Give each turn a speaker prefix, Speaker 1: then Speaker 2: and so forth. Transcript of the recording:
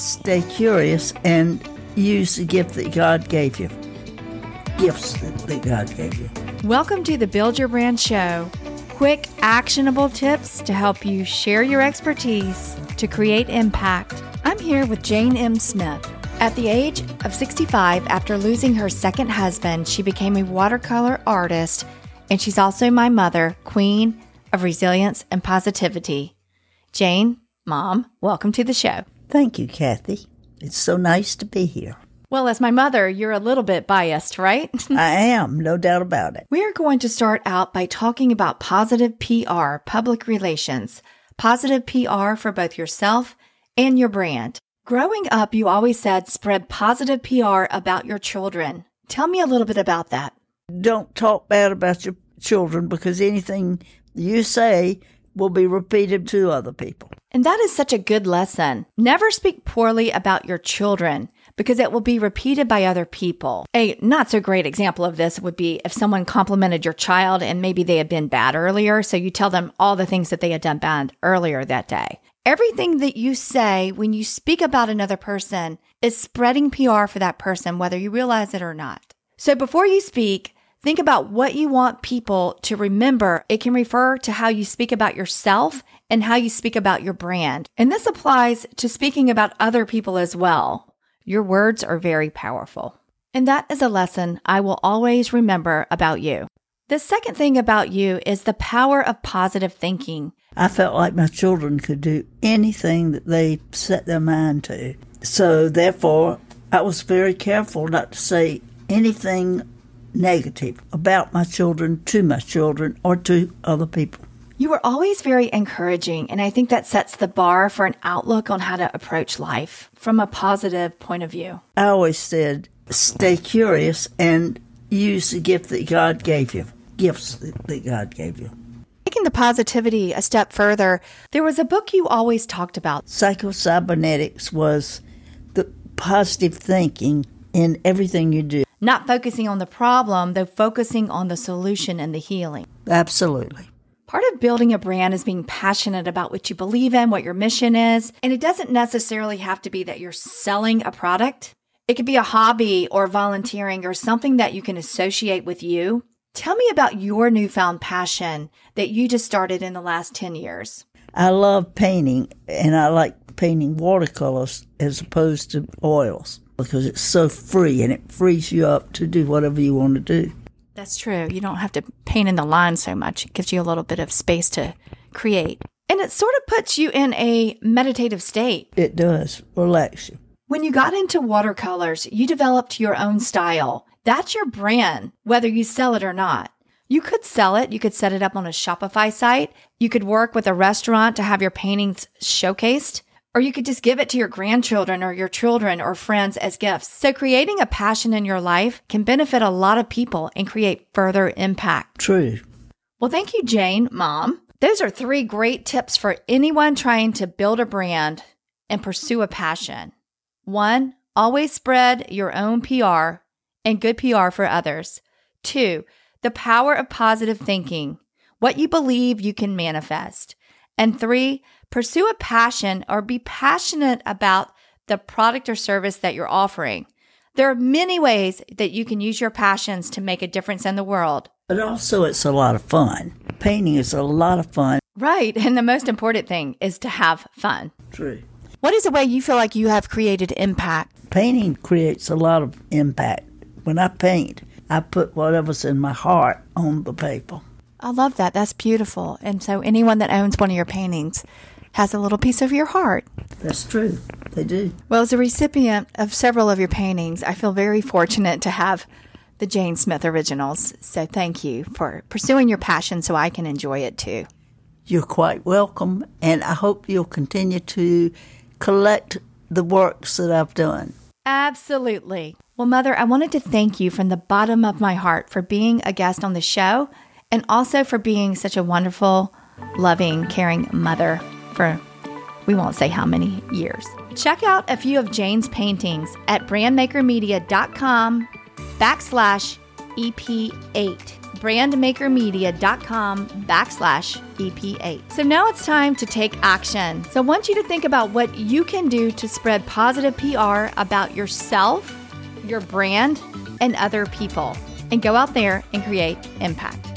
Speaker 1: stay curious and use the gift that God gave you. Gifts that God gave you.
Speaker 2: Welcome to the Build Your Brand Show. Quick, actionable tips to help you share your expertise to create impact. I'm here with Jane M. Smith. At the age of 65, after losing her second husband, she became a watercolor artist, and she's also my mother, queen of resilience and positivity. Jane, Mom, welcome to the show.
Speaker 1: Thank you, Kathy. It's so nice to be here.
Speaker 2: Well, as my mother, you're a little bit biased, right?
Speaker 1: I am, no doubt about it.
Speaker 2: We are going to start out by talking about positive PR, public relations, positive PR for both yourself and your brand. Growing up, you always said spread positive PR about your children. Tell me a little bit about that.
Speaker 1: Don't talk bad about your children because anything you say will be repeated to other people.
Speaker 2: And that is such a good lesson. Never speak poorly about your children because it will be repeated by other people. A not so great example of this would be if someone complimented your child and maybe they had been bad earlier. So you tell them all the things that they had done bad earlier that day. Everything that you say when you speak about another person is spreading PR for that person, whether you realize it or not. So before you speak, think about what you want people to remember. It can refer to how you speak about yourself and how you speak about your brand. And this applies to speaking about other people as well. Your words are very powerful. And that is a lesson I will always remember about you. The second thing about you is the power of positive thinking.
Speaker 1: I felt like my children could do anything that they set their mind to. So, therefore, I was very careful not to say anything negative about my children to my children or to other people.
Speaker 2: You were always very encouraging, and I think that sets the bar for an outlook on how to approach life from a positive point of view.
Speaker 1: I always said, stay curious and use the gift that God gave you gifts that God gave you.
Speaker 2: Taking the positivity a step further, there was a book you always talked about.
Speaker 1: Psycho-cybernetics was the positive thinking in everything you do.
Speaker 2: Not focusing on the problem, though focusing on the solution and the healing.
Speaker 1: Absolutely.
Speaker 2: Part of building a brand is being passionate about what you believe in, what your mission is. And it doesn't necessarily have to be that you're selling a product. It could be a hobby or volunteering or something that you can associate with you. Tell me about your newfound passion that you just started in the last 10 years.
Speaker 1: I love painting and I like painting watercolors as opposed to oils because it's so free and it frees you up to do whatever you want to do.
Speaker 2: That's true. You don't have to paint in the line so much. It gives you a little bit of space to create. And it sort of puts you in a meditative state.
Speaker 1: It does. Relax you.
Speaker 2: When you got into watercolors, you developed your own style. That's your brand, whether you sell it or not. You could sell it. You could set it up on a Shopify site. You could work with a restaurant to have your paintings showcased. Or you could just give it to your grandchildren or your children or friends as gifts. So creating a passion in your life can benefit a lot of people and create further impact.
Speaker 1: True.
Speaker 2: Well, thank you, Jane, Mom. Those are three great tips for anyone trying to build a brand and pursue a passion. One, always spread your own PR and good PR for others. Two, the power of positive thinking, what you believe you can manifest. And three, pursue a passion or be passionate about the product or service that you're offering. There are many ways that you can use your passions to make a difference in the world.
Speaker 1: But also, it's a lot of fun. Painting is a lot of fun.
Speaker 2: Right. And the most important thing is to have fun.
Speaker 1: True.
Speaker 2: What is a way you feel like you have created impact?
Speaker 1: Painting creates a lot of impact. When I paint, I put whatever's in my heart on the paper.
Speaker 2: I love that. That's beautiful. And so, anyone that owns one of your paintings has a little piece of your heart.
Speaker 1: That's true. They do.
Speaker 2: Well, as a recipient of several of your paintings, I feel very fortunate to have the Jane Smith originals. So, thank you for pursuing your passion so I can enjoy it too.
Speaker 1: You're quite welcome, and I hope you'll continue to collect the works that I've done.
Speaker 2: Absolutely. Well, Mother, I wanted to thank you from the bottom of my heart for being a guest on the show and also for being such a wonderful, loving, caring mother for we won't say how many years. Check out a few of Jane's paintings at brandmakermedia.com backslash EP8. brandmakermedia.com backslash EP8. So now it's time to take action. So I want you to think about what you can do to spread positive PR about yourself, your brand, and other people. And go out there and create impact.